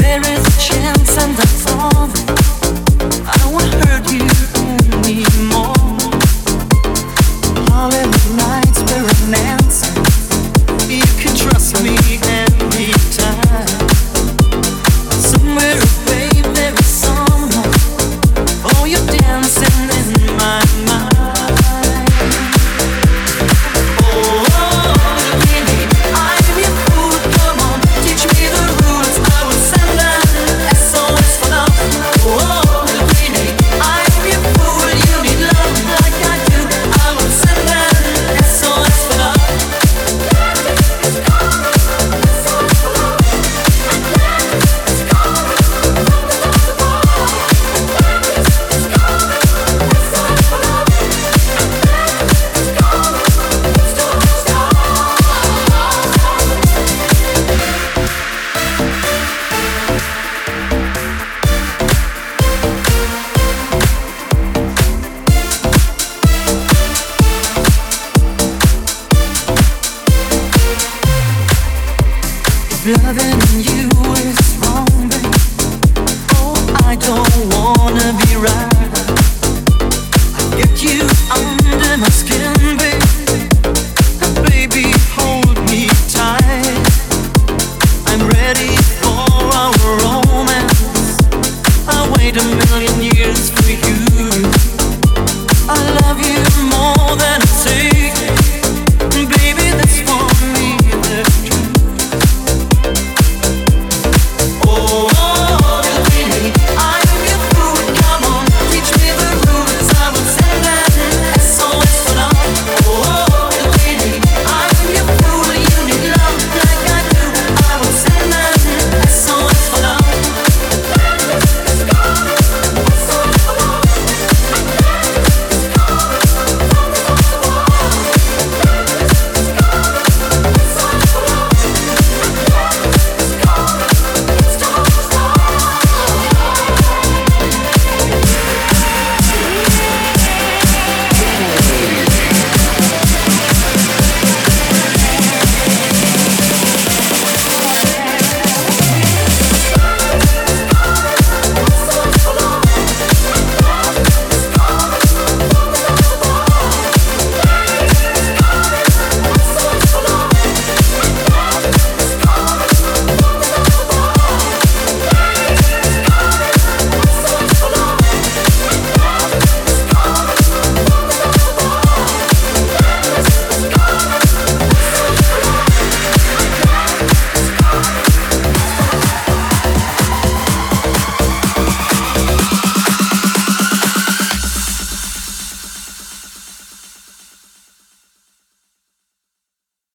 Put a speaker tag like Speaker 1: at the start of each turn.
Speaker 1: There is a chance and I all. I would hurt loving you is